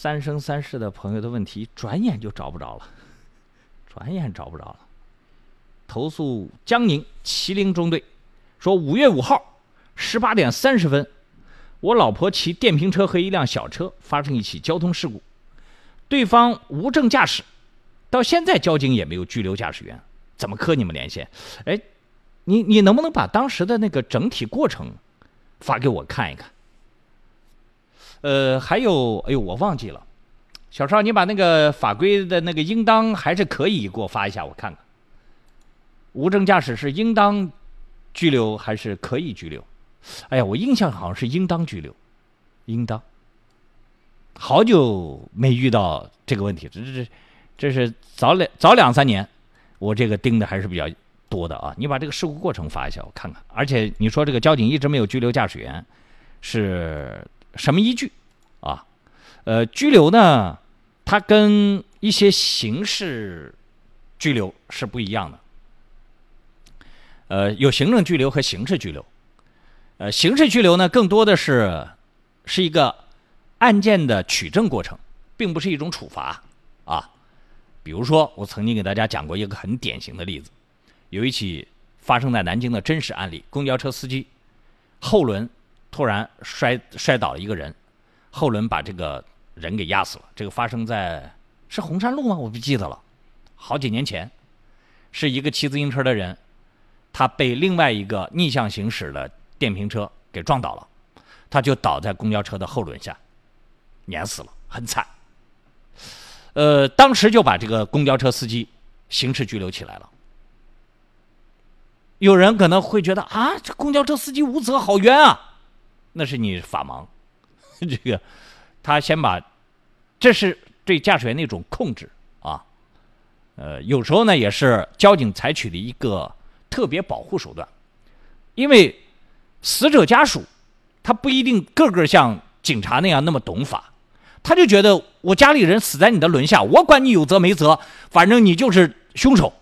三生三世的朋友的问题，转眼就找不着了，转眼找不着了。投诉江宁麒麟中队说，五月五号十八点三十分，我老婆骑电瓶车和一辆小车发生一起交通事故，对方无证驾驶，到现在交警也没有拘留驾驶员，怎么和你们连线？哎，你你能不能把当时的那个整体过程发给我看一看？呃，还有，哎呦，我忘记了，小邵，你把那个法规的那个应当还是可以给我发一下，我看看。无证驾驶是应当拘留还是可以拘留？哎呀，我印象好像是应当拘留，应当。好久没遇到这个问题，这这这，这是早两早两三年，我这个盯的还是比较多的啊。你把这个事故过程发一下，我看看。而且你说这个交警一直没有拘留驾驶员，是？什么依据？啊，呃，拘留呢，它跟一些刑事拘留是不一样的。呃，有行政拘留和刑事拘留。呃，刑事拘留呢，更多的是是一个案件的取证过程，并不是一种处罚啊。比如说，我曾经给大家讲过一个很典型的例子，有一起发生在南京的真实案例：公交车司机后轮。突然摔摔倒了一个人，后轮把这个人给压死了。这个发生在是红山路吗？我不记得了，好几年前，是一个骑自行车的人，他被另外一个逆向行驶的电瓶车给撞倒了，他就倒在公交车的后轮下，碾死了，很惨。呃，当时就把这个公交车司机刑事拘留起来了。有人可能会觉得啊，这公交车司机无责，好冤啊！那是你法盲，这个他先把，这是对驾驶员的一种控制啊，呃，有时候呢也是交警采取的一个特别保护手段，因为死者家属他不一定个个像警察那样那么懂法，他就觉得我家里人死在你的轮下，我管你有责没责，反正你就是凶手。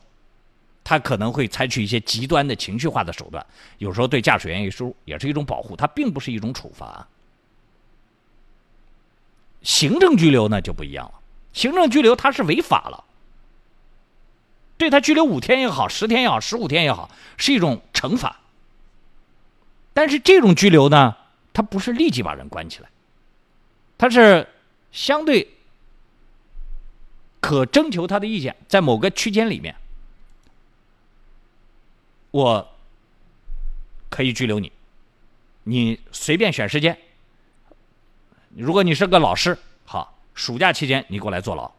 他可能会采取一些极端的情绪化的手段，有时候对驾驶员也是也是一种保护，它并不是一种处罚。行政拘留呢就不一样了，行政拘留它是违法了，对他拘留五天也好，十天也好，十五天也好，是一种惩罚。但是这种拘留呢，它不是立即把人关起来，它是相对可征求他的意见，在某个区间里面。我可以拘留你，你随便选时间。如果你是个老师，好，暑假期间你过来坐牢，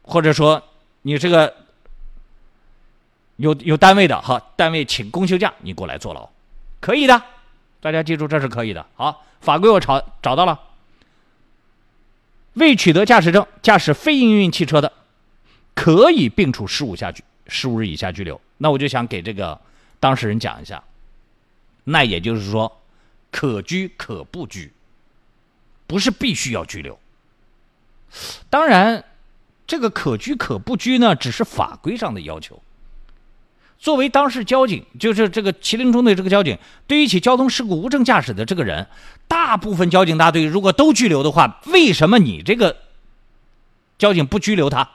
或者说你这个有有单位的，好，单位请公休假，你过来坐牢，可以的。大家记住，这是可以的。好，法规我找找到了，未取得驾驶证驾驶非营运汽车的，可以并处十五下拘十五日以下拘留。那我就想给这个当事人讲一下，那也就是说，可拘可不拘，不是必须要拘留。当然，这个可拘可不拘呢，只是法规上的要求。作为当事交警，就是这个麒麟中队这个交警，对于一起交通事故无证驾驶的这个人，大部分交警大队如果都拘留的话，为什么你这个交警不拘留他？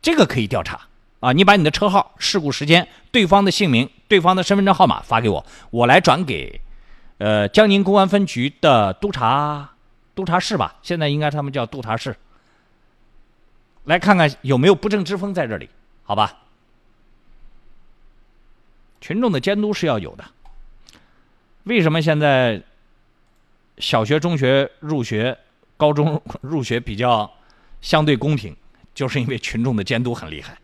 这个可以调查。啊，你把你的车号、事故时间、对方的姓名、对方的身份证号码发给我，我来转给，呃，江宁公安分局的督察、督察室吧，现在应该他们叫督察室，来看看有没有不正之风在这里，好吧？群众的监督是要有的。为什么现在小学、中学入学、高中入学比较相对公平？就是因为群众的监督很厉害。